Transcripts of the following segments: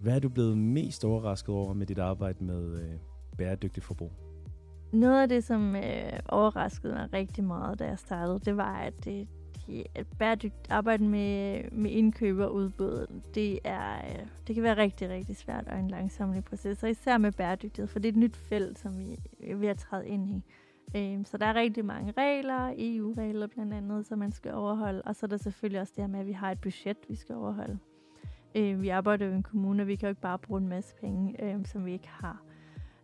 Hvad er du blevet mest overrasket over med dit arbejde med øh, bæredygtig forbrug? Noget af det, som øh, overraskede mig rigtig meget, da jeg startede, det var, at det, de, at bæredygtigt arbejde med, med indkøb og udbud, det, er, øh, det kan være rigtig, rigtig svært og en langsommelig proces, og især med bæredygtighed, for det er et nyt felt, som vi er ved at træde ind i. Øh, så der er rigtig mange regler, EU-regler blandt andet, som man skal overholde, og så er der selvfølgelig også det her med, at vi har et budget, vi skal overholde. Øh, vi arbejder jo i en kommune, og vi kan jo ikke bare bruge en masse penge, øh, som vi ikke har.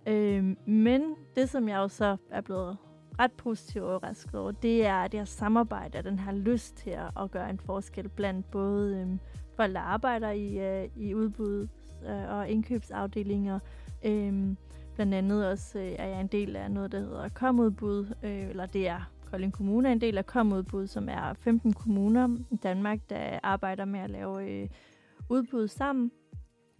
Øh, men det, som jeg jo så er blevet ret positivt overrasket over, det er det her samarbejde og den her lyst til at gøre en forskel blandt både øh, folk, der arbejder i, øh, i udbud øh, og indkøbsafdelinger. Øh, blandt andet også øh, er jeg en del af noget, der hedder Komudbud, øh, eller det er Kolding Kommune er en del af Komudbud, som er 15 kommuner i Danmark, der arbejder med at lave øh, udbud sammen.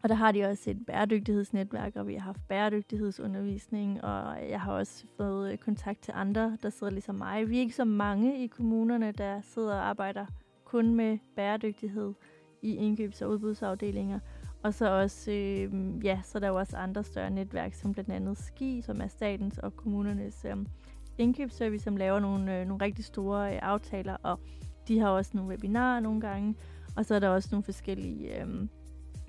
Og der har de også et bæredygtighedsnetværk, og vi har haft bæredygtighedsundervisning, og jeg har også fået øh, kontakt til andre, der sidder ligesom mig. Vi er ikke så mange i kommunerne, der sidder og arbejder kun med bæredygtighed i indkøbs- og udbudsafdelinger. Og så også, øh, ja, så der jo også andre større netværk, som blandt andet SKI, som er statens og kommunernes øh, indkøbsservice, som laver nogle, øh, nogle rigtig store øh, aftaler, og de har også nogle webinarer nogle gange, og så er der også nogle forskellige, øh,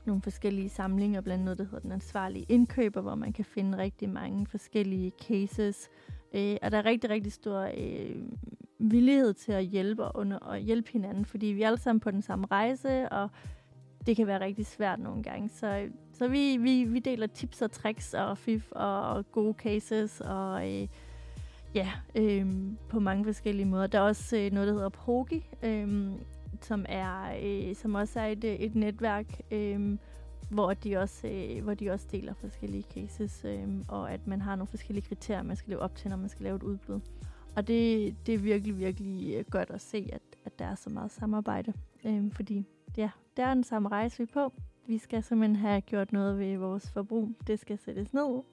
nogle forskellige samlinger, blandt andet der hedder den ansvarlige indkøber, hvor man kan finde rigtig mange forskellige cases. Øh, og der er rigtig, rigtig stor øh, villighed til at hjælpe og, under, og hjælpe hinanden, fordi vi er alle sammen på den samme rejse, og det kan være rigtig svært nogle gange. Så, så vi, vi, vi deler tips og tricks og fif og gode cases og øh, ja, øh, på mange forskellige måder. Der er også øh, noget, der hedder Progi, øh, som, er, øh, som også er et, øh, et netværk, øh, hvor, de også, øh, hvor de også deler forskellige cases, øh, og at man har nogle forskellige kriterier, man skal leve op til, når man skal lave et udbud. Og det, det er virkelig, virkelig øh, godt at se, at, at der er så meget samarbejde, øh, fordi ja, det er den samme rejse, vi er på. Vi skal simpelthen have gjort noget ved vores forbrug. Det skal sættes ned,